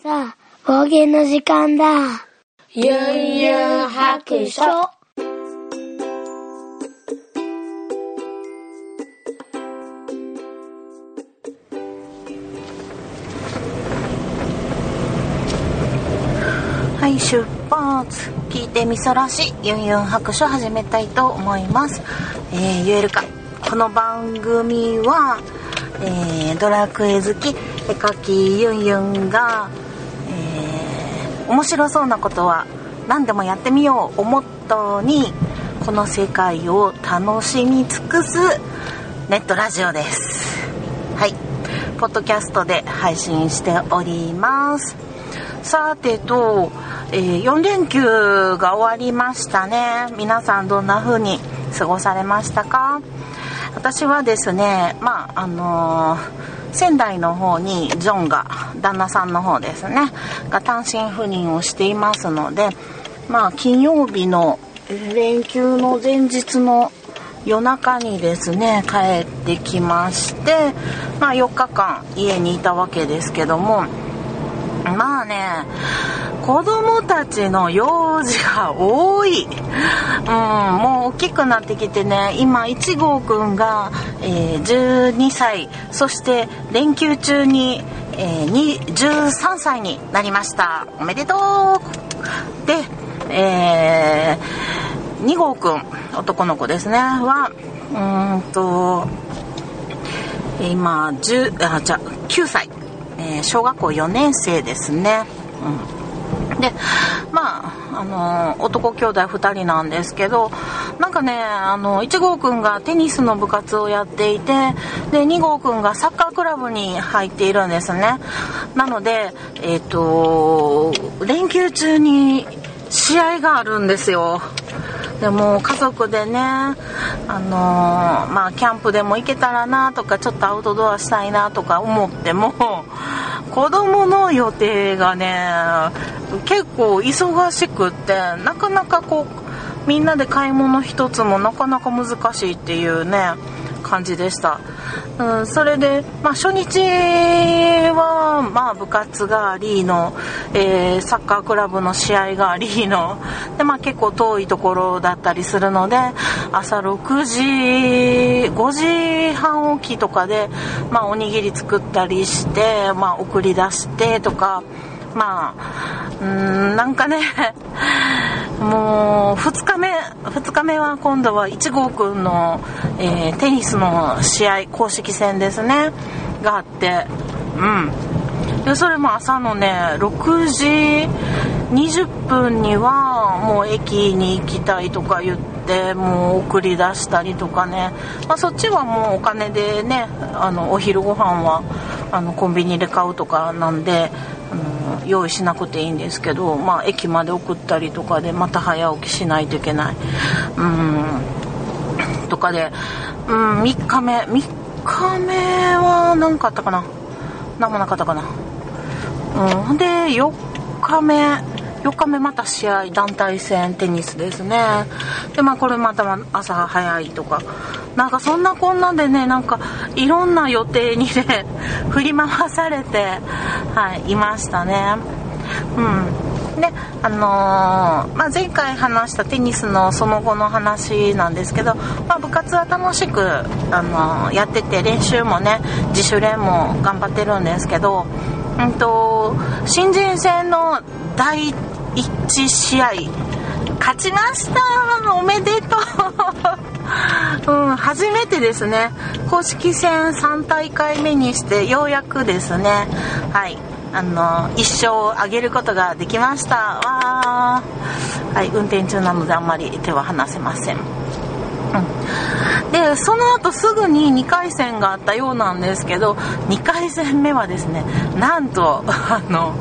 さあ、方言の時間だ。ゆんゆん白書。はい、出発。聞いてみそらし、ユンユン白書始めたいと思います。えー、言えるか。この番組は、えー、ドラクエ好き、絵描きユンユンが、面白そうなことは何でもやってみようをモットーに、この世界を楽しみ尽くすネットラジオです。はい。ポッドキャストで配信しております。さてと、えー4連休が終わりましたね。皆さんどんな風に過ごされましたか？私はですね、まあ、あのー仙台の方にジョンが、旦那さんの方ですね、が単身赴任をしていますので、まあ、金曜日の連休の前日の夜中にですね帰ってきまして、まあ、4日間家にいたわけですけどもまあね子供たちの用事が多い、うん、きくなってきてね今1号くんが、えー12歳そして連休中に、えー、13歳になりました。おめでとう。で、え2号くん男の子ですね。はうんと今10あじゃあ9歳、えー小学校4年生ですね、うん、でまああのー男兄弟2人なんですけどなんかねあの1号くんがテニスの部活をやっていてで2号くんがサッカークラブに入っているんですね。なのでえっ、と連休中に試合があるんですよ。でも家族でね、あのーまあ、キャンプでも行けたらなとかちょっとアウトドアしたいなとか思っても 子供の予定がね結構忙しくってなかなかこうみんなで買い物一つもなかなか難しいっていうね感じでした、うん、それで、まあ、初日は、まあ、部活がありの、えーサッカークラブの試合がありので、まあ、結構遠いところだったりするので朝6時5時半起きとかで、まあ、おにぎり作ったりして、まあ、送り出してとかまあうんなんかねもう2日目2日目は今度は1号くんの、えーテニスの試合公式戦ですね。があってうん。でそれも朝のね6時20分にはもう駅に行きたいとか言ってもう送り出したりとかね、まあ、そっちはもうお金でねあのお昼ご飯はあのコンビニで買うとかなんで用意しなくていいんですけど、まあ、駅まで送ったりとかでまた早起きしないといけない。うん。とかで、うん、3日目3日目は何かあったかな？何もなかったかな？うん。で4日目4日目また試合団体戦テニスですね。でまあこれまた朝早いとか。なんかそんなこんなでねなんかいろんな予定にね 振り回されてはいいましたね。うん。であのーまあ、前回話したテニスのその後の話なんですけど、まあ、部活は楽しく、あのーやってて練習もね自主練も頑張ってるんですけど、うん、と新人戦の第1試合。勝ちましたおめでとう、うん、初めてですね。公式戦3大会目にしてようやくですね。はい。あの一勝上げることができました。わはい運転中なのであんまり手は離せません。うん。でその後すぐに2回戦があったようなんですけど2回戦目はですねなんとあの、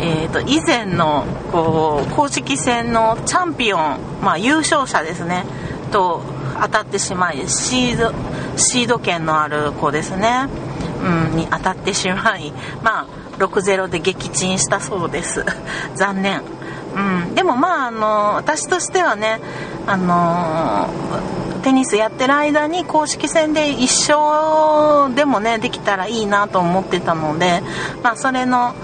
えー、と以前のこう公式戦のチャンピオン、まあ、優勝者ですね。と当たってしまいシードシード権のある子ですね、うん、に当たってしまいまあ6-0で撃沈したそうです。残念。うん、でもまああの私としてはねあのテニスやってる間に公式戦で1勝でもねできたらいいなと思ってたので、まあ、それの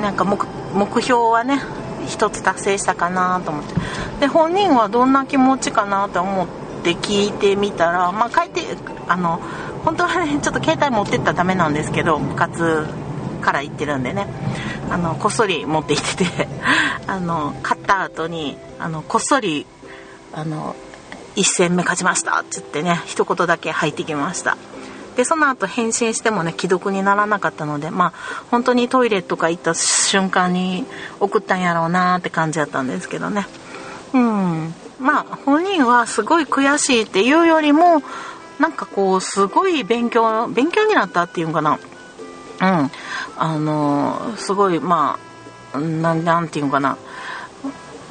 なんか目目標はね一つ達成したかなと思って。で本人はどんな気持ちかなと思って聞いてみたらまあ書いてあの本当はね ちょっと携帯持ってったらダメなんですけど部活から行ってるんでね。あのこっそり持って行ってて あの買った後にあのこっそりあの1戦目勝ちましたって言ってね一言だけ入ってきました。でその後返信してもね既読にならなかったのでまあ本当にトイレとか行った瞬間に送ったんやろうなって感じだったんですけどね。うん。まあ本人はすごい悔しいっていうよりもなんかこうすごい勉強勉強になったっていうかな。うん。あのすごいまあなんていうのかな。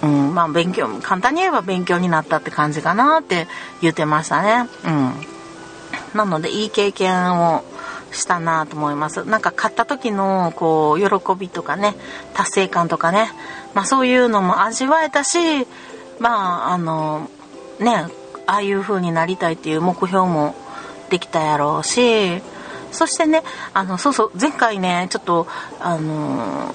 うん。まあ勉強簡単に言えば勉強になったって感じかなって言ってましたね。うん。なのでいい経験をしたなと思います。なんか買った時のこう喜びとかね達成感とかね。まあそういうのも味わえたしまああのねああいう風になりたいっていう目標もできたやろうしそしてねあのそうそう前回ねちょっとあの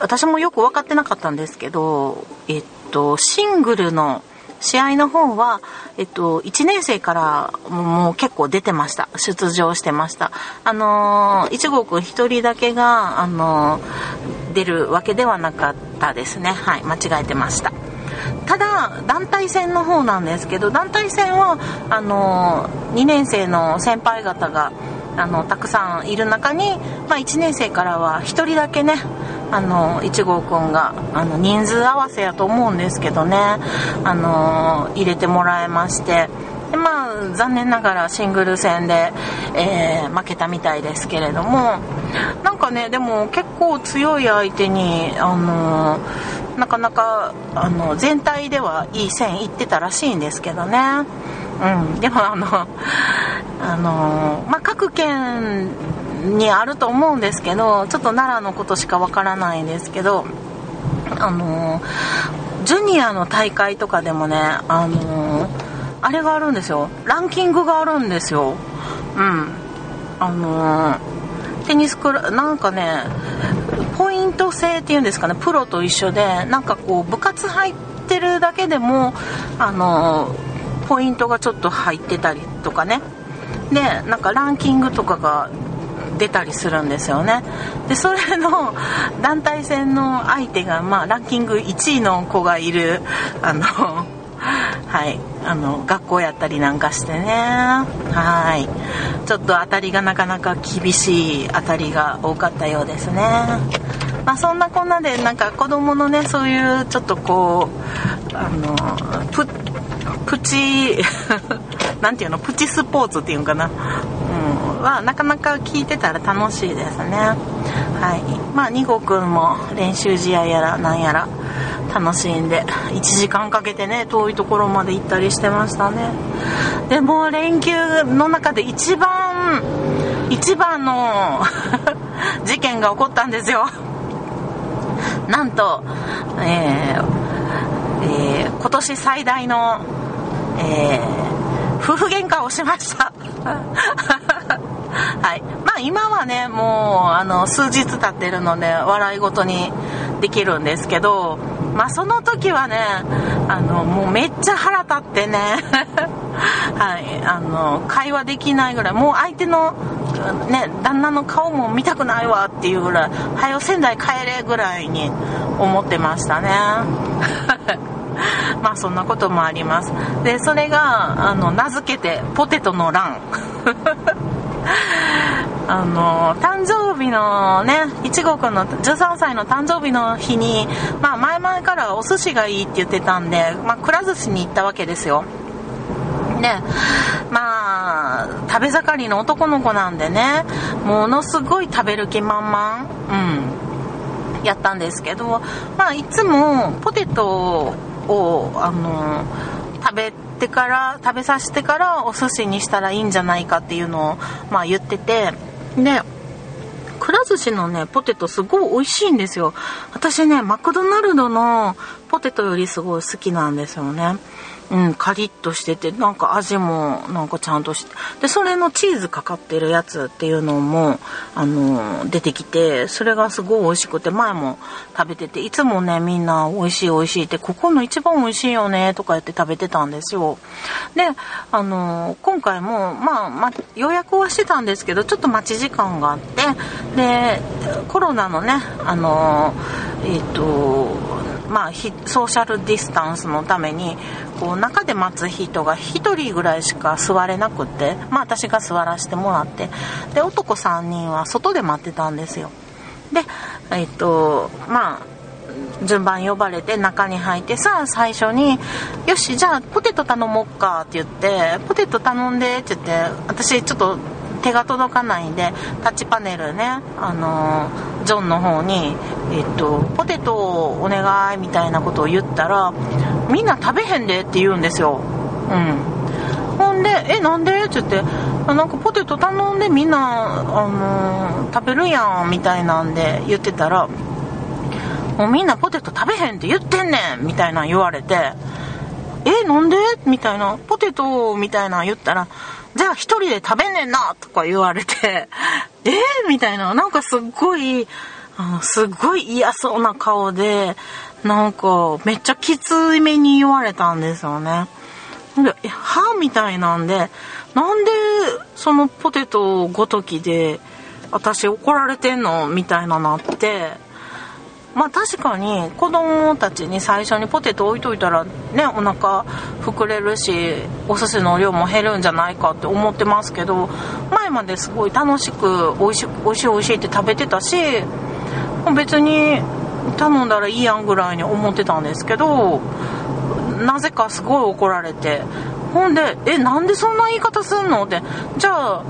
私もよく分かってなかったんですけどえっとシングルの試合の方は、えっと、1年生からもう結構出てました。出場してました。あの1号くん1人だけが、あの出るわけではなかったですね。はい間違えてました。ただ団体戦の方なんですけど団体戦はあの2年生の先輩方があのたくさんいる中に、まあ、1年生からは1人だけねあの1号くんがあの人数合わせやと思うんですけどねあの入れてもらえましてでまあ残念ながらシングル戦で、えー、負けたみたいですけれどもなんかねでも結構強い相手にあのなかなかあの全体ではいい線いってたらしいんですけどね。うん。でもあのあのまあ各県にあると思うんですけどちょっと奈良のことしかわからないんですけどあのジュニアの大会とかでもねあのあれがあるんですよ。ランキングがあるんですよ。うん。あのテニスクラなんかねポイント制っていうんですかねプロと一緒でなんかこう部活入ってるだけでもあのポイントがちょっと入ってたりとかね。でなんかランキングとかが出たりするんですよね。でそれの団体戦の相手が、まあ、ランキング1位の子がいるあの はいあの学校やったりなんかしてね。はい。ちょっと当たりがなかなか厳しい当たりが多かったようですね。まあそんなこんなでなんか子供のねそういうちょっとこうあのププチ なんていうのプチスポーツっていうのかな、うん、はなかなか聞いてたら楽しいですね。はい。まあ2号くんも練習試合やらなんやら楽しんで1時間かけてね遠いところまで行ったりしてましたね。でも連休の中で一番一番の 事件が起こったんですよ。なんと、えーえー、今年最大の、えー、夫婦喧嘩をしました。はい。まあ今はねもうあの数日経ってるので笑い事にできるんですけどまあその時はねあのもうめっちゃ腹立ってね。はい。あの会話できないぐらいもう相手のね旦那の顔も見たくないわっていうぐらい「はよ仙台帰れ」ぐらいに思ってましたね。まあそんなこともあります。でそれがあの名付けてポテトの欄。あの誕生日のねいちごくんの13歳の誕生日の日に、まあ、前々からお寿司がいいって言ってたんで、まあ、くら寿司に行ったわけですよ。でまあ食べ盛りの男の子なんでね。ものすごい食べる気満々うんやったんですけどまあいつもポテトをあの食べてから食べさせてからお寿司にしたらいいんじゃないかっていうのを、まあ、言っててでくら寿司のねポテトすごい美味しいんですよ。私ねマクドナルドのポテトよりすごい好きなんですよね。うん、カリッとしてて、なんか味もなんかちゃんとして、で、それのチーズかかってるやつっていうのも、あの、出てきて、それがすごい美味しくて、前も食べてて、いつもね、みんな美味しい美味しいって、ここの一番美味しいよね、とか言って食べてたんですよ。で、あの、今回も、まあ、まあ、予約はしてたんですけど、ちょっと待ち時間があって、で、コロナのね、あの、えっ、ー、と、まあ、ソーシャルディスタンスのためにこう中で待つ人が1人ぐらいしか座れなくってまあ私が座らせてもらってで男3人は外で待ってたんですよ。でえっとまあ順番呼ばれて中に入ってさ最初に「よしじゃあポテト頼もうか」って言って「ポテト頼んで」って言って私ちょっと手が届かないんでタッチパネルねあのジョンの方に、えっと「ポテトをお願い」みたいなことを言ったら「みんな食べへんで」って言うんですようんほんで「えなんで?」って言って「なんかポテト頼んでみんな、あの食べるやん」みたいなんで言ってたら「もうみんなポテト食べへんって言ってんねん」みたいな言われて「えなんで?」みたいな「ポテト」みたいな言ったら「じゃあ一人で食べねんなとか言われて、え？ー、みたいな、なんかすっごい、あの、すっごい嫌そうな顔で、なんか、めっちゃきついめに言われたんですよね。で、は？みたいなんで、なんで、そのポテトごときで、私怒られてんの？みたいななって、まあ確かに子供たちに最初にポテト置いといたらねお腹膨れるしお寿司の量も減るんじゃないかって思ってますけど前まですごい楽しく美味し美味しい美味しいって食べてたし別に頼んだらいいやんぐらいに思ってたんですけどなぜかすごい怒られてほんで「えなんでそんな言い方すんの?」ってじゃあ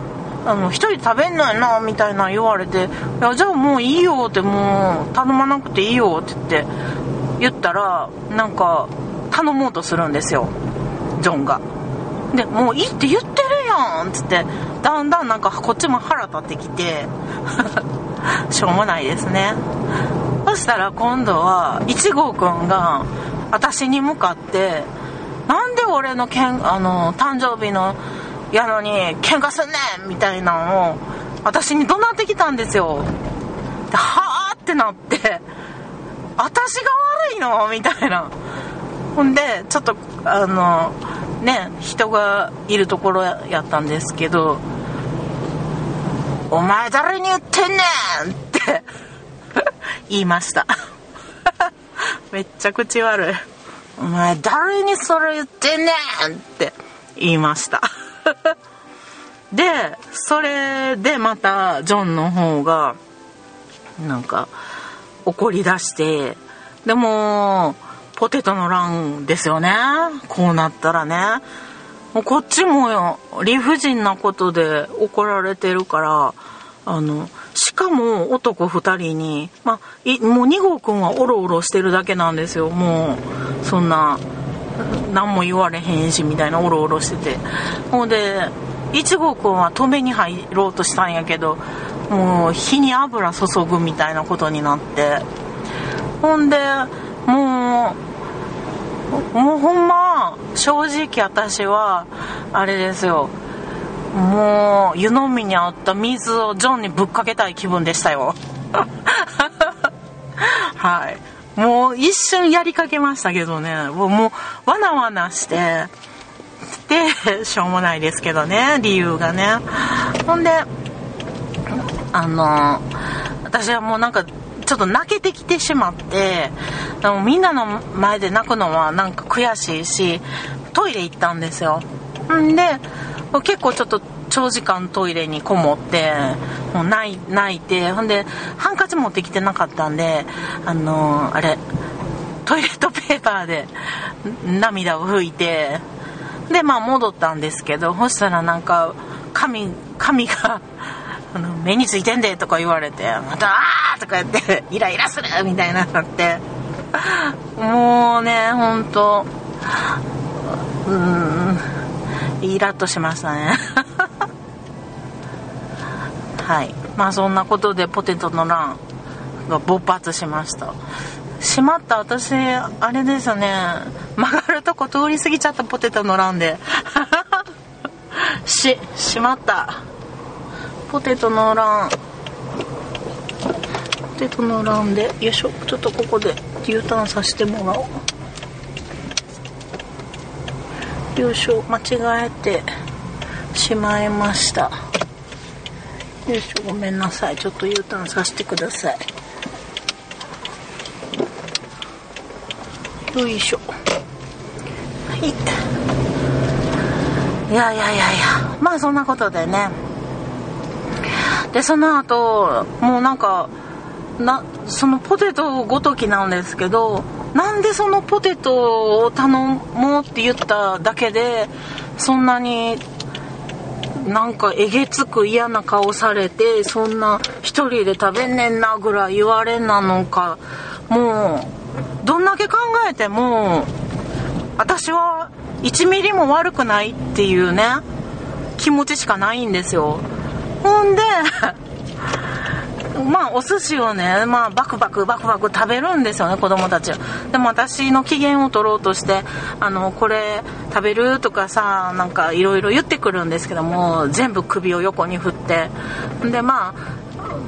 あの、一人食べんのやな、みたいな言われて、いや、じゃあもういいよって、もう、頼まなくていいよって言って、言ったら、なんか、頼もうとするんですよ、ジョンが。で、もういいって言ってるやんつって、だんだんなんかこっちも腹立ってきて、しょうもないですね。そしたら今度は、1号くんが、私に向かって、なんで俺のけん、あの、誕生日のやのに喧嘩すんねんみたいなのを私に怒鳴ってきたんですよではあってなって私が悪いの？みたいなほんでちょっとあのね人がいるところやったんですけど「お前誰に言ってんねん!」って言いました めっちゃ口悪い「お前誰にそれ言ってんねん!」って言いました でそれでまたジョンの方がなんか怒り出してでもポテトの欄ですよね。こうなったらね。もうこっちも理不尽なことで怒られてるからあのしかも男2人に、まあ、もう2号くんはおろおろしてるだけなんですよ。もうそんな何も言われへんしみたいなおろおろしてて。ほんで1号くんは止めに入ろうとしたんやけどもう火に油注ぐみたいなことになって。ほんでもうもうほんま正直私はあれですよ。もう湯飲みにあった水をジョンにぶっかけたい気分でしたよ。はい。もう一瞬やりかけましたけどね。もうわなわなしてで しょうもないですけどね理由がね。ほんであの私はもうなんかちょっと泣けてきてしまってでもみんなの前で泣くのはなんか悔しいしトイレ行ったんですよ。んで結構ちょっと長時間トイレにこもってもう泣いてほんでハンカチ持ってきてなかったんであのあれトイレットペーパーで涙を拭いてでまあ戻ったんですけどそしたらなんか髪髪があの目についてんでとか言われてまたあーとか言ってイライラするみたいななってもうねほんとうんイラッとしましたね。はい。まあそんなことでポテトの欄が勃発しました。しまった。私あれですね。曲がるとこ通り過ぎちゃったポテトの欄で。ししまった。ポテトの欄ポテトの欄で。よいしょ。ちょっとここで U ターンさせてもらおう。よいしょ。間違えてしまいました。よいしょごめんなさい。ちょっと U ターンさせてください。よいしょ。はいいやいやいやいや。まあそんなことでね。でその後もうなんかなそのポテトごときなんですけどなんでそのポテトを頼もうって言っただけでそんなになんかえげつく嫌な顔されてそんな1人で食べんねんなぐらい言われなのか。もうどんだけ考えても私は1ミリも悪くないっていうね気持ちしかないんですよ。ほんでまあお寿司をね、まあ、バクバクバクバク食べるんですよね子供たちは。でも私の機嫌を取ろうとしてあのこれ食べるとかさなんかいろいろ言ってくるんですけども全部首を横に振って。でまあ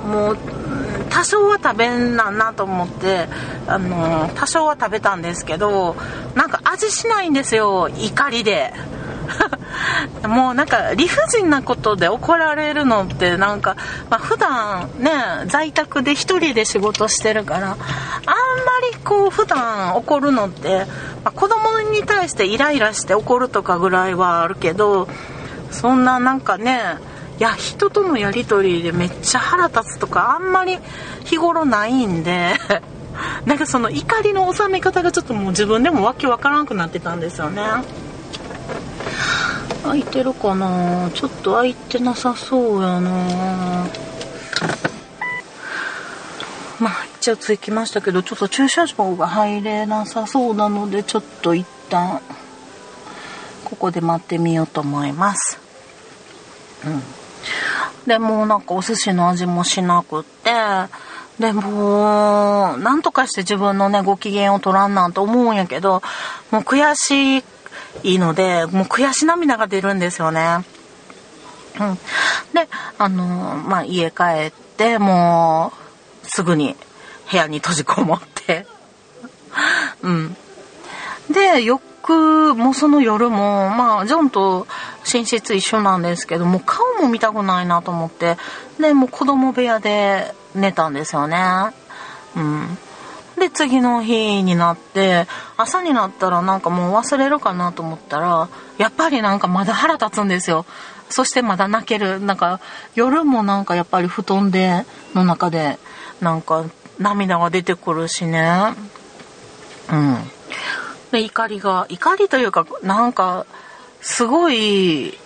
もう多少は食べんなんなと思ってあの多少は食べたんですけどなんか味しないんですよ怒りで。もうなんか理不尽なことで怒られるのってなんか、まあ、普段ね在宅で1人で仕事してるからあんまりこう普段怒るのって、まあ、子供に対してイライラして怒るとかぐらいはあるけどそんななんかねいや人とのやり取りでめっちゃ腹立つとかあんまり日頃ないんで なんかその怒りの収め方がちょっともう自分でもわけわからなくなってたんですよね。開いてるかな？ちょっと開いてなさそうやな。まあ一応つきましたけどちょっと駐車場が入れなさそうなのでちょっと一旦ここで待ってみようと思います。うん。でもなんかお寿司の味もしなくってでもなんとかして自分のねご機嫌を取らんなんと思うんやけどもう悔しいいいのでもう悔し涙が出るんですよね。うん、であのまあ家帰ってもうすぐに部屋に閉じこもって。うん。で翌もその夜もまあジョンと寝室一緒なんですけども顔も見たくないなと思って。でもう子供部屋で寝たんですよね。うん。で次の日になって朝になったらなんかもう忘れるかなと思ったらやっぱりなんかまだ腹立つんですよ。そしてまだ泣ける。なんか夜もなんかやっぱり布団での中でなんか涙が出てくるしね。うん。で怒りが怒りというかなんかすごい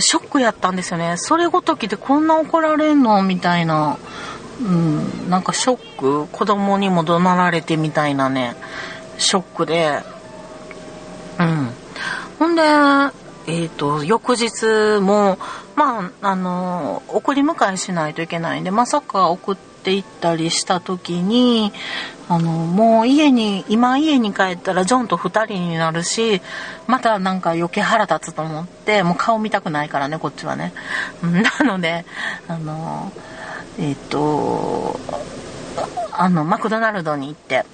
ショックやったんですよね。それごときでこんな怒られんのみたいなうん、なんかショック？子供にも怒鳴られてみたいなね。ショックで。うん。ほんでえっ、ー、と翌日もまああの送り迎えしないといけないんでまさか送って行ったりした時にあのもう家に今家に帰ったらジョンと2人になるしまたなんか余計腹立つと思ってもう顔見たくないからねこっちはね。なのであのえっ、とあのマクドナルドに行って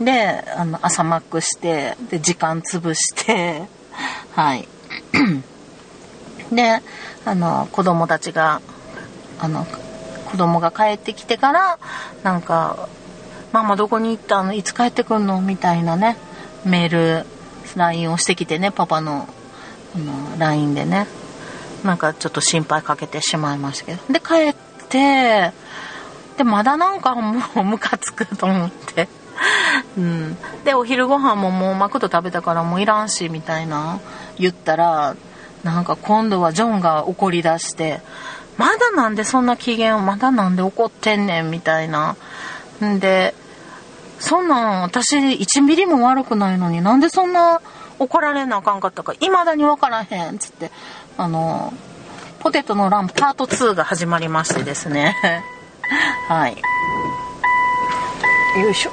であの朝マックしてで時間潰して はい。であの子供たちがあの子供が帰ってきてからなんか「ママどこに行ったの？いつ帰ってくんの?」みたいなねメール LINE をしてきてねパパのあの LINE でね。なんかちょっと心配かけてしまいましたけど。で帰ってでまだなんかもうムカつくと思って。うん、でお昼ご飯ももうマクド食べたからもういらんしみたいな言ったらなんか今度はジョンが怒り出してまだなんでそんな機嫌をまだなんで怒ってんねんみたいな。んでそんなん私1ミリも悪くないのになんでそんな怒られなあかんかったか未だに分からへんっつってあのポテトのランパート2が始まりましてですね。はい。よいしょ。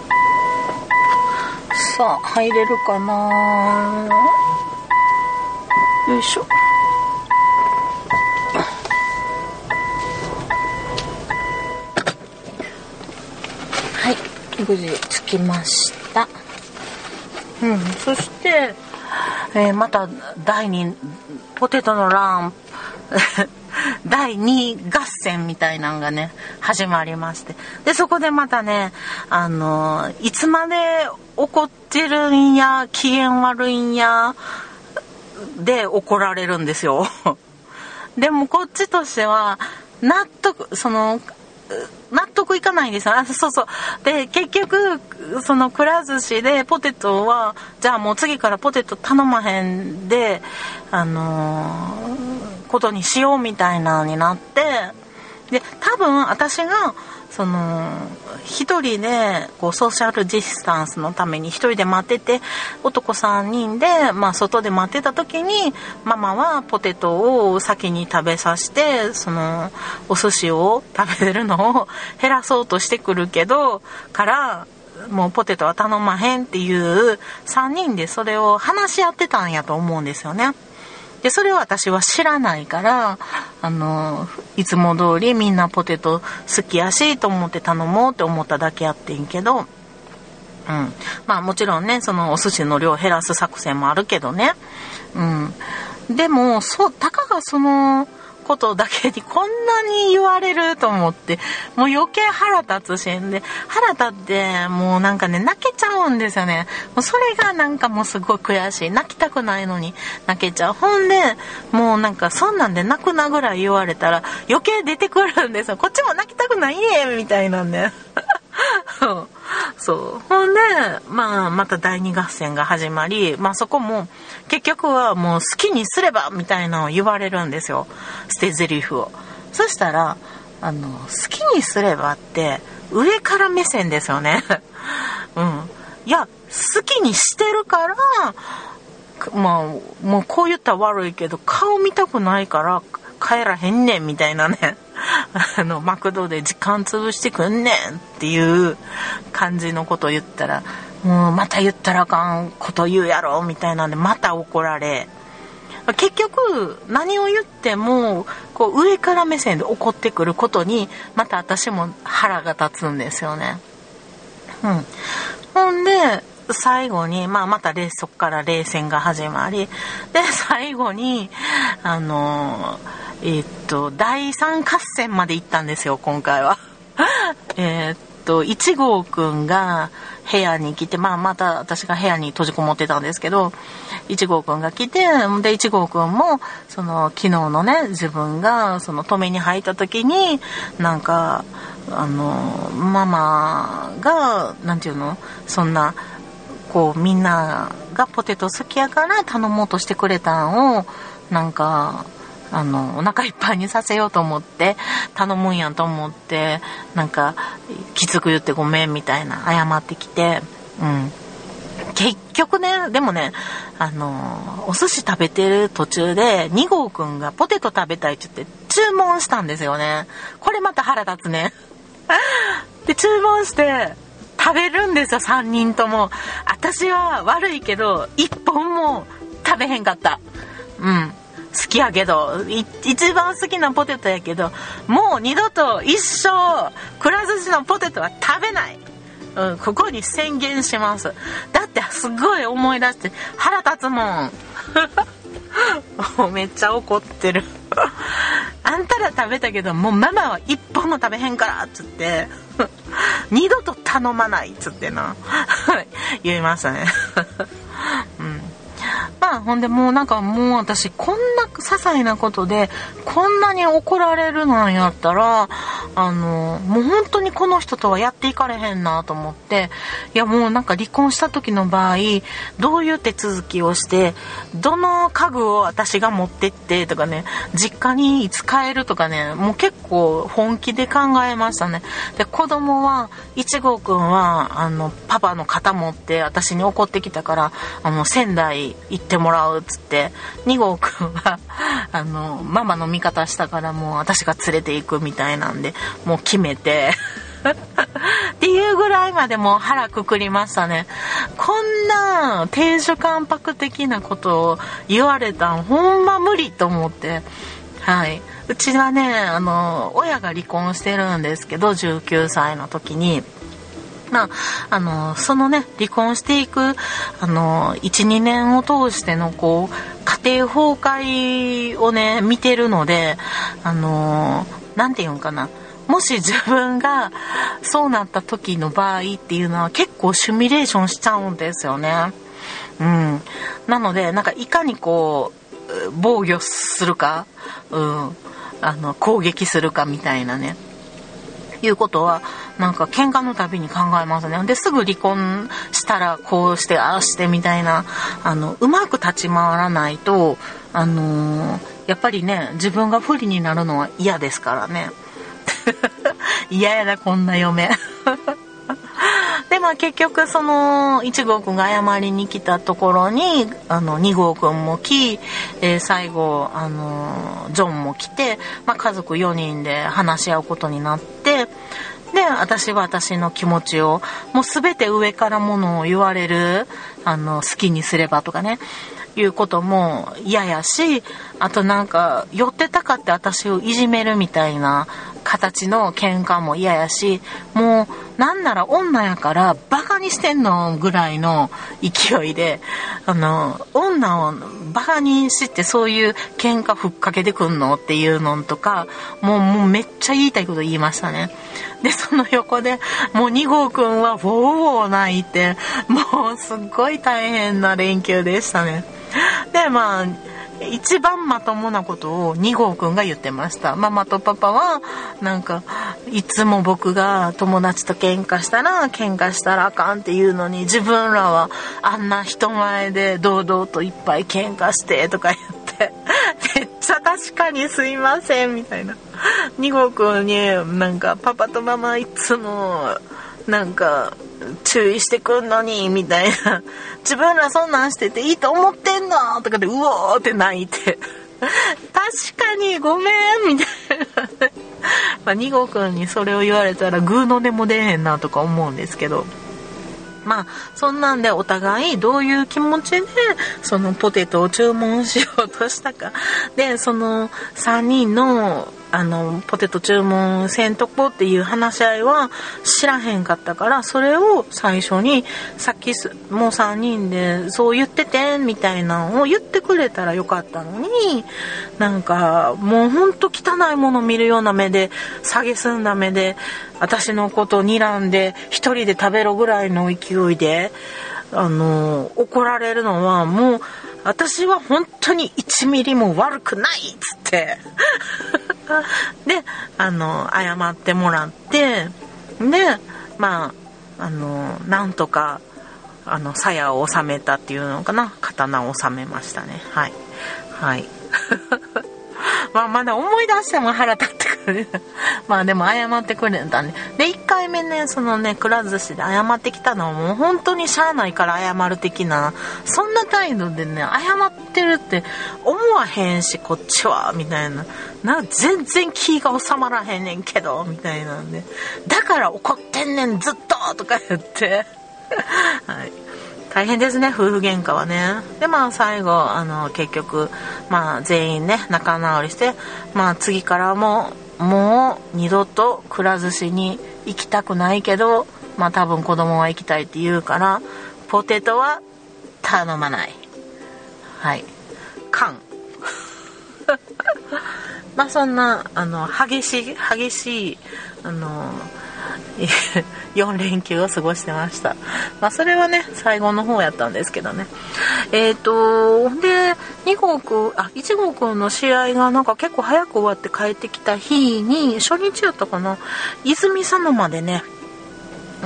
さあ入れるかな。よいしょ。はい。無事着きました。うん。そしてえー、また第2ポテトのラン 第2合戦みたいなのがね始まりましてでそこでまたねあのいつまで怒ってるんや機嫌悪いんやで怒られるんですよでもこっちとしては納得その納得いかないんですよ。あ、そうそう。で、結局、そのくら寿司でポテトは、じゃあもう次からポテト頼まへんで、あのー、ことにしようみたいなのになって、で、多分私が、その1人でこうソーシャルディスタンスのために1人で待ってて男3人で、まあ、外で待ってた時にママはポテトを先に食べさせてそのお寿司を食べるのを減らそうとしてくるけどからもうポテトは頼まへんっていう3人でそれを話し合ってたんやと思うんですよね。でそれを私は知らないからあのいつも通りみんなポテト好きやしと思って頼もうって思っただけやってんけど、うん、まあもちろんねそのお寿司の量を減らす作戦もあるけどね、うん、でもそうたかがそのことだけにこんなに言われると思って、もう余計腹立つしんで、腹立ってもうなんかね、泣けちゃうんですよね。もうそれがなんかもうすごい悔しい。泣きたくないのに泣けちゃう。ほんで、もうなんかそんなんで泣くなぐらい言われたら余計出てくるんですよ。こっちも泣きたくないねみたいなんで。そう。ほんで、まあ、また第二合戦が始まり、まあそこも、結局はもう好きにすればみたいなのを言われるんですよ。捨て台詞を。そしたら、あの、好きにすればって、上から目線ですよね。うん。いや、好きにしてるから、まあ、もうこう言ったら悪いけど、顔見たくないから帰らへんねんみたいなね。あの、マクドで時間潰してくんねんっていう感じのこと言ったら、もうまた言ったらあかんこと言うやろみたいなんでまた怒られ、結局何を言ってもこう上から目線で怒ってくることにまた私も腹が立つんですよね。うん。ほんで、最後に、まあ、またそこから冷戦が始まり、で、最後に、あのえー、っと、第3合戦まで行ったんですよ、今回は。えっと、1号くんが部屋に来て、まあ、また私が部屋に閉じこもってたんですけど、1号くんが来て、で、1号くんも、その、昨日のね、自分が、その、止めに入った時に、なんか、あの、ママが、なんていうのそんな、こう、みんながポテト好きやから頼もうとしてくれたんを、なんか、あのお腹いっぱいにさせようと思って頼むんやと思ってなんかきつく言ってごめんみたいな謝ってきてうん。結局ねでもねあのお寿司食べてる途中で2号くんがポテト食べたいって言って注文したんですよね。これまた腹立つね。で注文して食べるんですよ3人とも。私は悪いけど1本も食べへんかった。うん。好きやけど一番好きなポテトやけどもう二度と一生くら寿司のポテトは食べない、うん、ここに宣言します。だってすごい思い出して腹立つもん。めっちゃ怒ってる。あんたら食べたけどもうママは一本も食べへんからっつって。二度と頼まないっつってな。言いましたね。うん。まあほんでもうなんかもう私こんな些細なことでこんなに怒られるなんやったらあのもう本当にこの人とはやっていかれへんなと思っていやもうなんか離婚した時の場合どういう手続きをしてどの家具を私が持ってってとかね実家にいつ帰るとかねもう結構本気で考えましたね。で子供は1号くんはあのパパの肩持って私に怒ってきたからあの仙台行ってもらうっつって2号くんは あのママの味方したからもう私が連れて行くみたいなんでもう決めて っていうぐらいまでもう腹くくりましたね。こんな亭主関白的なことを言われたんほんま無理と思って。はい。うちはねあの親が離婚してるんですけど19歳の時に。まあ、あのそのね離婚していくあの12年を通してのこう家庭崩壊をね見てるのであの何て言うんかなもし自分がそうなった時の場合っていうのは結構シミュレーションしちゃうんですよね。うん。なので、なんかいかにこう、防御するか、うん。あの、攻撃するかみたいなね。いうことは、なんか喧嘩のたびに考えますね。で、すぐ離婚したらこうして、ああしてみたいな、あの、うまく立ち回らないと、あのー、やっぱりね、自分が不利になるのは嫌ですからね。嫌やだ、こんな嫁。で、まあ結局その1号くんが謝りに来たところに、あの2号くんも来、え、最後、あの、ジョンも来て、まあ家族4人で話し合うことになって、私は私の気持ちを、もう全て上からものを言われる、あの、好きにすればとかね、いうことも嫌やし、あとなんか、寄ってたかって私をいじめるみたいな形の喧嘩も嫌やし、もう、なんなら女やからバカにしてんのぐらいの勢いで、あの、女をバカにしてそういう喧嘩ふっかけてくんのっていうのとか、もう、もうめっちゃ言いたいこと言いましたね。で、その横で、もう2号くんはウォーウォー泣いて、もうすっごい大変な連休でしたね。で、まあ、一番まともなことを2号くんが言ってました。ママとパパは、なんか、いつも僕が友達と喧嘩したら、喧嘩したらあかんって言うのに、自分らはあんな人前で堂々といっぱい喧嘩してとか言って、めっちゃ確かにすいません、みたいな。2号くんに、なんか、パパとママいつも、なんか、注意してくんのに、みたいな。自分らそんなんしてていいと思ってんの？とかで、うおーって泣いて。確かにごめんみたいな。まあ、2号くんにそれを言われたら、グーの音も出へんなとか思うんですけど。まあ、そんなんでお互いどういう気持ちで、そのポテトを注文しようとしたか。で、その3人のあの、ポテト注文せんとこっていう話し合いは知らへんかったから、それを最初に、さっきもう3人でそう言ってて、みたいなのを言ってくれたらよかったのに、なんか、もうほんと汚いもの見るような目で、下げすんだ目で、私のこと睨んで、一人で食べろぐらいの勢いで、あの、怒られるのはもう、私は本当に1ミリも悪くないっつって。であの謝ってもらって。でまああのなんとかあの鞘を収めたっていうのかな。刀を収めましたね。はい。はい。まあまだ思い出しても腹立ってくる。まあでも謝ってくれたんで。で、1回目ね、そのね、くら寿司で謝ってきたのはもう本当にしゃあないから謝る的な、そんな態度でね、謝ってるって思わへんし、こっちは、みたいな。な、全然気が収まらへんねんけど、みたいなんで。だから怒ってんねん、ずっととか言って。はい。大変ですね、夫婦喧嘩はね。で、まあ最後、あの、結局、まあ全員ね、仲直りして、まあ次からも、もう二度とくら寿司に行きたくないけど、まあ多分子供は行きたいって言うから、ポテトは頼まない。はい。缶。まあそんな、あの、激しい、激しい、あの、4連休を過ごしてました。まあ、それはね、最後の方やったんですけどね。えっ、ー、と、で、2号くあ、1号くんの試合がなんか結構早く終わって帰ってきた日に、初日やったかな、泉佐野までね、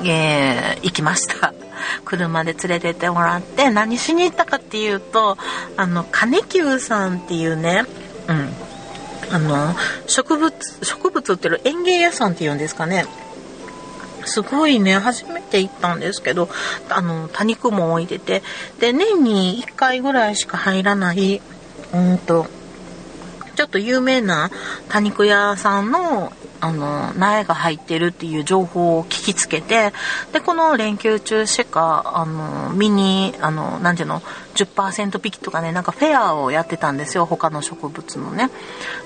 えー、行きました。車で連れてってもらって、何しに行ったかっていうと、あの、金久さんっていうね、うん。あの、植物、植物売っていう園芸屋さんっていうんですかね。すごいね、初めて行ったんですけど、あの、多肉も置いてて、で、年に1回ぐらいしか入らない、うんと、ちょっと有名な多肉屋さんの、あの苗が入ってるっていう情報を聞きつけてでこの連休中しかあのミニあの何ていうの10%引きとかねなんかフェアをやってたんですよ他の植物のね。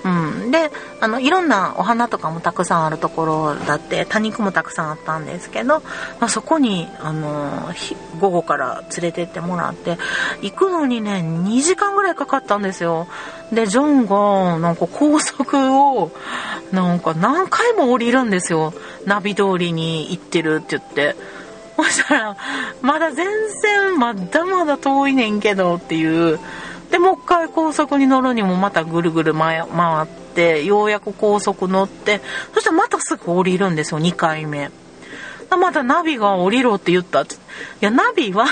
うん、であのいろんなお花とかもたくさんあるところだって多肉もたくさんあったんですけど、まあ、そこにあの午後から連れてってもらって行くのにね2時間ぐらいかかったんですよ。でジョンがなんか高速をなんか何回も降りるんですよナビ通りに行ってるって言って。そしたら、まだ全然まだまだ遠いねんけどっていう。で、もう一回高速に乗るにもまたぐるぐる回って、ようやく高速乗って、そしたらまたすぐ降りるんですよ、2回目。またナビが降りろって言ったいや、ナビは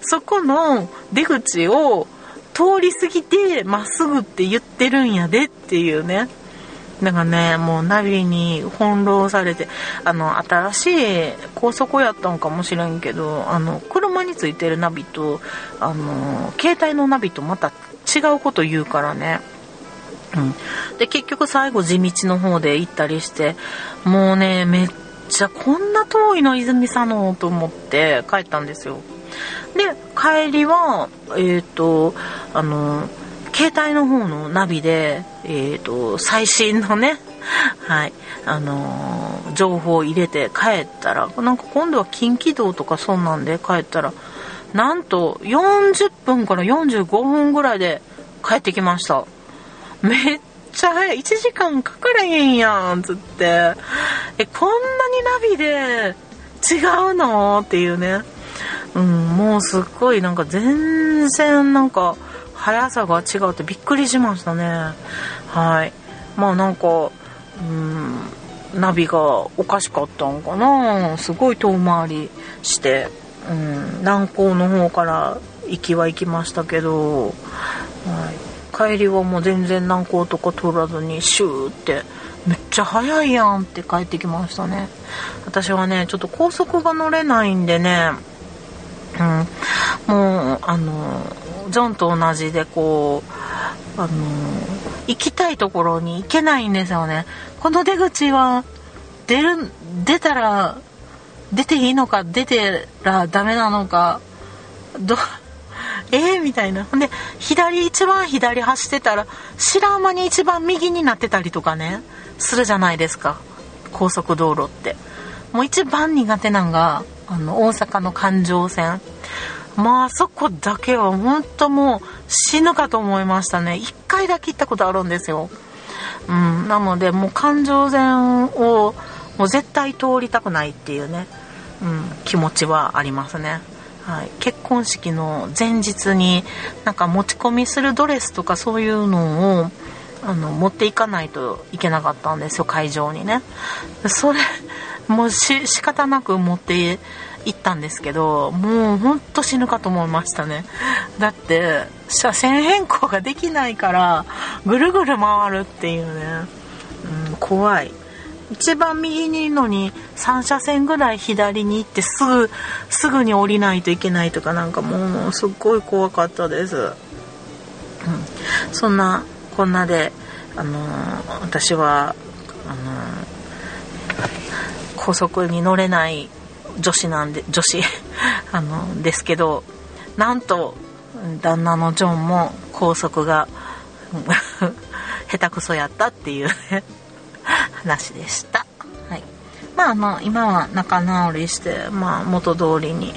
そこの出口を通り過ぎてまっすぐって言ってるんやでっていうね。だからね、もうナビに翻弄されて、あの、新しい高速やったんかもしれんけど、あの、車についてるナビと、あの、携帯のナビとまた違うこと言うからね。うん。で、結局最後地道の方で行ったりして、もうね、めっちゃこんな遠いの泉佐野と思って帰ったんですよ。で、帰りは、えっ、ー、と、あの、携帯の方のナビで、えっ、ー、と、最新のね、はい、あのー、情報を入れて帰ったら、なんか今度は近畿道とかそんなんで帰ったら、なんと40分から45分ぐらいで帰ってきました。めっちゃ早い。1時間かからへんやん、つって。え、こんなにナビで違うの？っていうね。うん、もうすっごいなんか全然なんか、速さが違うってびっくりしましたね。はい。まあなんかうんナビがおかしかったんかな。すごい遠回りして、うん、南港の方から行きは行きましたけど、はい、帰りはもう全然南港とか通らずにシューってめっちゃ早いやんって帰ってきましたね。私はねちょっと高速が乗れないんでねうんもうあのジョンと同じでこう、あの行きたいところに行けないんですよね。この出口は、出る、出たら、出ていいのか、出てらダメなのか、ど、えー、みたいな。ほんで、左、一番左走ってたら、白間に一番右になってたりとかね、するじゃないですか。高速道路って。もう一番苦手なんが、あの、大阪の環状線。まあそこだけは本当もう死ぬかと思いましたね。1回だけ行ったことあるんですよ、うん、なのでもう環状線をもう絶対通りたくないっていうね、うん、気持ちはありますね。はい、結婚式の前日になんか持ち込みするドレスとかそういうのをあの持っていかないといけなかったんですよ会場にね。それもうし仕方なく持って行ったんですけどもうほんと死ぬかと思いましたね。だって車線変更ができないからぐるぐる回るっていうね、うん、怖い。一番右にいるのに3車線ぐらい左に行ってすぐすぐに降りないといけないとかなんかもうすっごい怖かったです、うん、そんなこんなであのー、私はあのー、高速に乗れない女子なんで 女子あのですけどなんと旦那のジョンも高速が 下手くそやったっていう話でした。はい。まああの、今は仲直りして、まあ元通りに。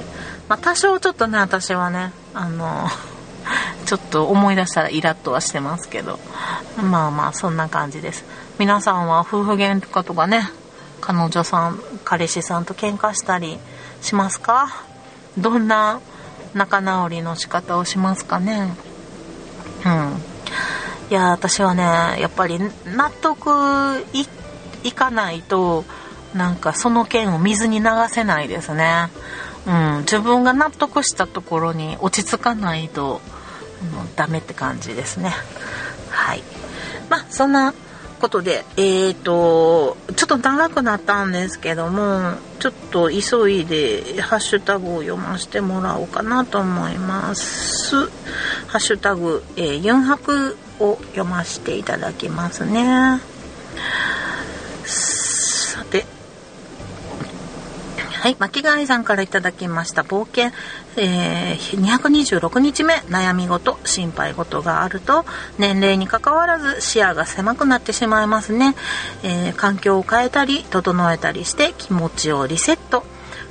まあ多少ちょっとね、私はね、あの、ちょっと思い出したらイラッとはしてますけど、まあまあそんな感じです。皆さんは夫婦喧嘩とかね、彼女さん彼氏さんと喧嘩したりしますか？どんな仲直りの仕方をしますかね？うん。いや私はねやっぱり納得いかないとなんかその件を水に流せないですね。うん。自分が納得したところに落ち着かないと、うん、ダメって感じですね。はい。まあそんなということで、えっ、ー、と、ちょっと長くなったんですけども、ちょっと急いでハッシュタグを読ませてもらおうかなと思います。ハッシュタグ、えー、4泊を読ませていただきますね。はい、巻貝さんから頂きました冒険、えー、226日目悩み事心配事があると年齢にかかわらず視野が狭くなってしまいますね、えー、環境を変えたり整えたりして気持ちをリセット。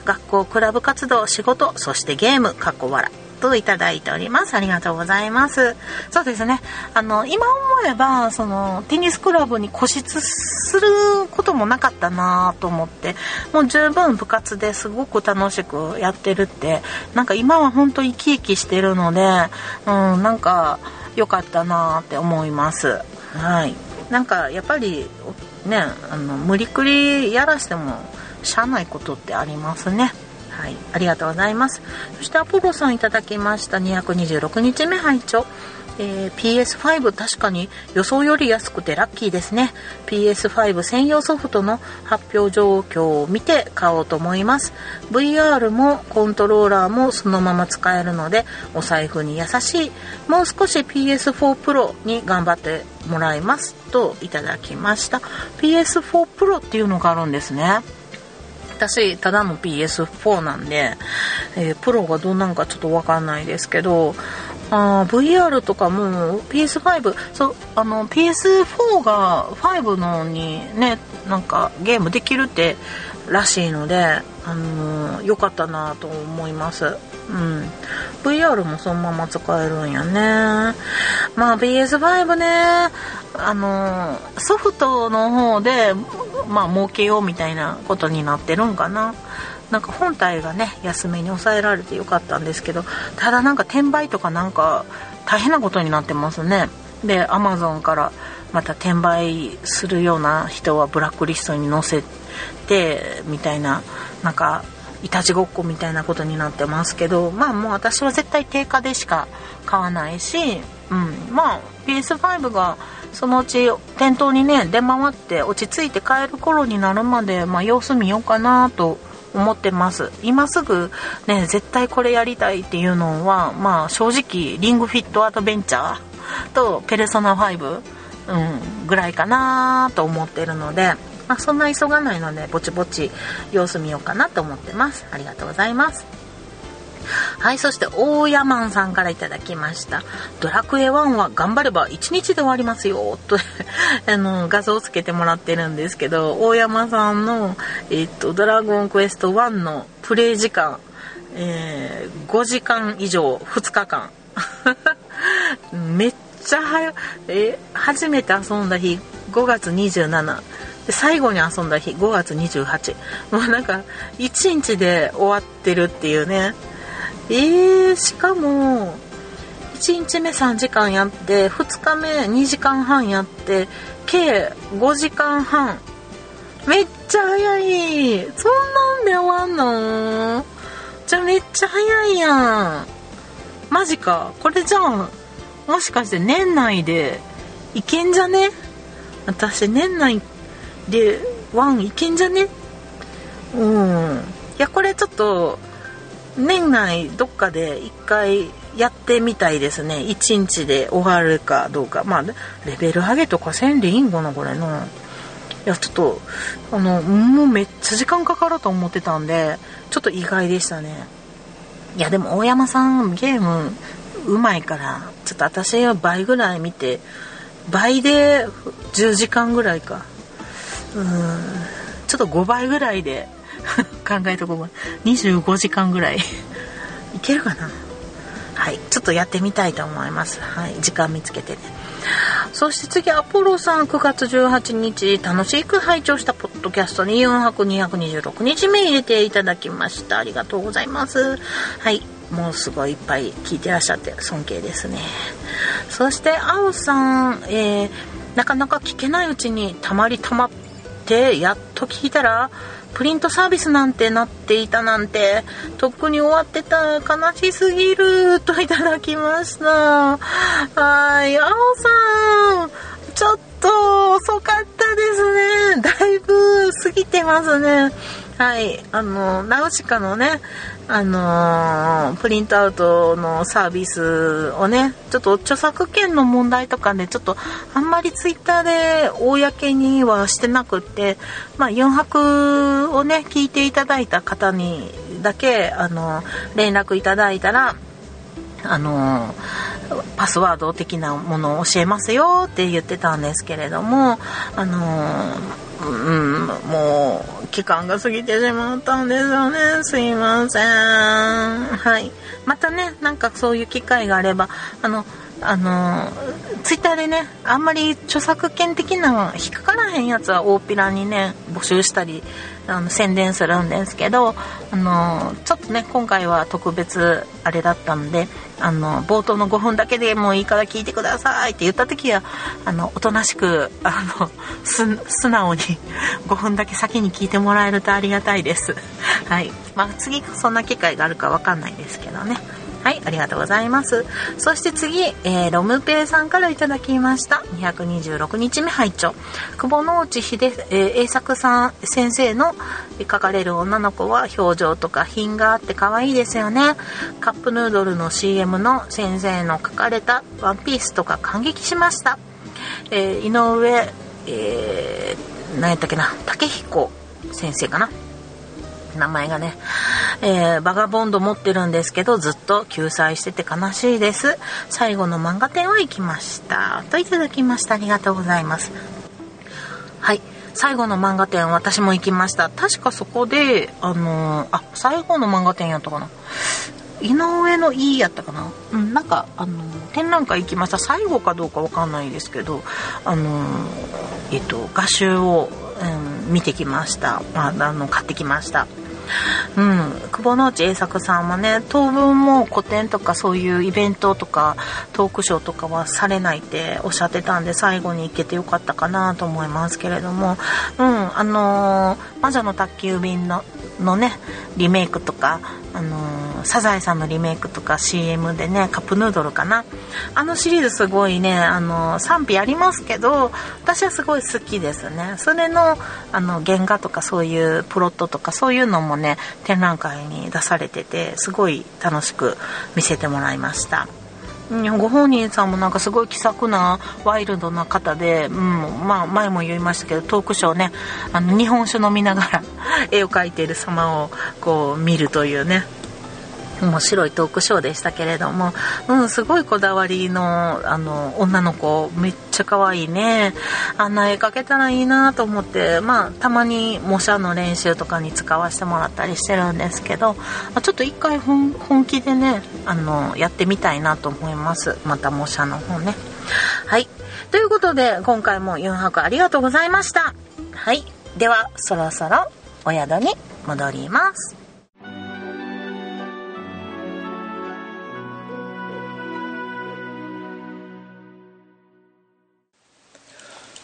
学校クラブ活動仕事そしてゲームかっこ笑。といただいております。ありがとうございます。そうですね。あの、今思えば、その、テニスクラブに固執することもなかったなと思って、もう十分部活ですごく楽しくやってるって、なんか今は本当生き生きしてるので、うん、なんか良かったなって思います。はい。なんかやっぱり、ね、あの、無理くりやらしても、しゃあないことってありますね。はい、ありがとうございます。そしてアポロさんいただきました。226日目拝聴。えー、PS5 確かに予想より安くてラッキーですね。PS5 専用ソフトの発表状況を見て買おうと思います。VR もコントローラーもそのまま使えるのでお財布に優しい。もう少し PS4 Pro に頑張ってもらいますといただきました。PS4 Pro っていうのがあるんですね。私ただの PS4 なんで、えー、プロがどうなんかちょっとわかんないですけどあ VR とかも PS5 そうあの PS4 が5のにねなんかゲームできるってらしいのであの良かったなと思います。うん。VR もそのまま使えるんやね。まあ PS5 ねあのソフトの方でまあ儲けようみたいなことになってるんかな。なんか本体がね安めに抑えられてよかったんですけどただなんか転売とかなんか大変なことになってますね。でアマゾンからまた転売するような人はブラックリストに載せてみたいななんかいたちごっこみたいなことになってますけどまあもう私は絶対定価でしか買わないし、うん、まあ PS5 がそのうち店頭にね出回って落ち着いて買える頃になるまで、まあ、様子見ようかなと思ってます。今すぐね絶対これやりたいっていうのはまあ正直リングフィットアドベンチャーとペルソナ5、うん、ぐらいかなと思ってるので、まあ、そんな急がないのでぼちぼち様子見ようかなと思ってます。ありがとうございます。はい、そして大山さんから頂きました。ドラクエ1は頑張れば1日で終わりますよ、と あの、画像をつけてもらってるんですけど、大山さんの、えっと、ドラゴンクエスト1のプレイ時間、えー、5時間以上、2日間。めっちゃ早え初めて遊んだ日5月27で最後に遊んだ日5月28もうなんか1日で終わってるっていうね。えー、しかも1日目3時間やって2日目2時間半やって計5時間半。めっちゃ早い。そんなんで終わんの？じゃあめっちゃ早いやん。マジか。これじゃんもしかして年内でいけんじゃね？私年内でワンいけんじゃね？うん。いやこれちょっと年内どっかで一回やってみたいですね。1日で終わるかどうか。まあレベル上げとかせんでいいんかなこれのいやちょっとあのもうめっちゃ時間かかると思ってたんでちょっと意外でしたね。いやでも大山さんゲームうまいからちょっと私は倍ぐらい見て倍で10時間ぐらいか。うん。ちょっと5倍ぐらいで 考えとこう25時間ぐらい。いけるかな？はい。ちょっとやってみたいと思います。はい。時間見つけてね。そして次アポロさん9月18日楽しく拝聴したポッドキャストに4泊226日目入れていただきました。ありがとうございます。はい。もうすごいいっぱい聞いてらっしゃって尊敬ですね。そして青さん、えー、なかなか聞けないうちにたまりたまってやっと聞いたらプリントサービスなんてなっていたなんて、とっくに終わってた、悲しすぎる、といただきました。はい、あおさん、ちょっと遅かったですね。だいぶ過ぎてますね。はい、あの、ナウシカのね、あのープリントアウトのサービスをね、ちょっと著作権の問題とかね、ちょっとあんまりツイッターで公にはしてなくって、まあ、4泊をね、聞いていただいた方にだけ、あの、連絡いただいたら、あのパスワード的なものを教えますよって言ってたんですけれどもあのうんもう期間が過ぎてしまったんですよね。すいません。はい。またねなんかそういう機会があればあのあのツイッターでねあんまり著作権的な引っかからへんやつは大っぴらにね募集したりあの宣伝するんですけどあのちょっとね今回は特別あれだったんであの冒頭の5分だけでもいいから聞いてくださいって言った時はあのおとなしくあの素直に5分だけ先に聞いてもらえるとありがたいです。はい。まあ次そんな機会があるかわかんないですけどね。はい、ありがとうございます。そして次、えー、ロムペイさんからいただきました。226日目拝聴久保之内秀、えー、栄作さん先生の書かれる女の子は表情とか品があって可愛いですよね。カップヌードルの CM の先生の書かれたワンピースとか感激しました。えー、井上、えー、何やったっけな、竹彦先生かな。名前がね、えー、バガボンド持ってるんですけどずっと救済してて悲しいです。最後の漫画展は行きました。といただきました。ありがとうございます。はい。最後の漫画展私も行きました。確かそこであのー、あ最後の漫画展やったかな。井上のいいやったかな。うんなんかあの展覧会行きました。最後かどうかわかんないですけどあのえっと画集を、うん、見てきました。まああの買ってきました。うん、久保之内栄作さんはね当分も個展とかそういうイベントとかトークショーとかはされないっておっしゃってたんで最後に行けてよかったかなと思いますけれども、うんあのー魔女の宅急便ののねリメイクとか、あのーサザエさんのリメイクとか CM でねカップヌードルかなあのシリーズすごいね、あのー賛否ありますけど私はすごい好きですねそれのあの原画とかそういうプロットとかそういうのもね展覧会に出されててすごい楽しく見せてもらいました。ご本人さんもなんかすごい気さくなワイルドな方で、うんまあ、前も言いましたけどトークショーねあの日本酒飲みながら絵を描いている様をこう見るというね。面白いトークショーでしたけれども、うん、すごいこだわりのあの女の子めっちゃ可愛いね。あんな絵描けたらいいなと思って。まあたまに模写の練習とかに使わせてもらったりしてるんですけど。ちょっと一回本本気でねあのやってみたいなと思います。また模写の方ね。はい。ということで今回も4泊ありがとうございました。はい。ではそろそろお宿に戻ります。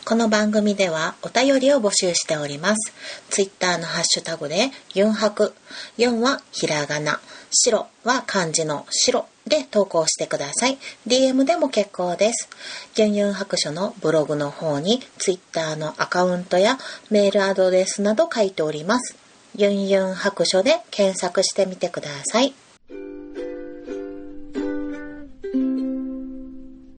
この番組ではお便りを募集しております。ツイッターのハッシュタグで、ユンハク。4はひらがな。白は漢字の白で投稿してください。DM でも結構です。ユンユン白書のブログの方にツイッターのアカウントやメールアドレスなど書いております。ユンユン白書で検索してみてください。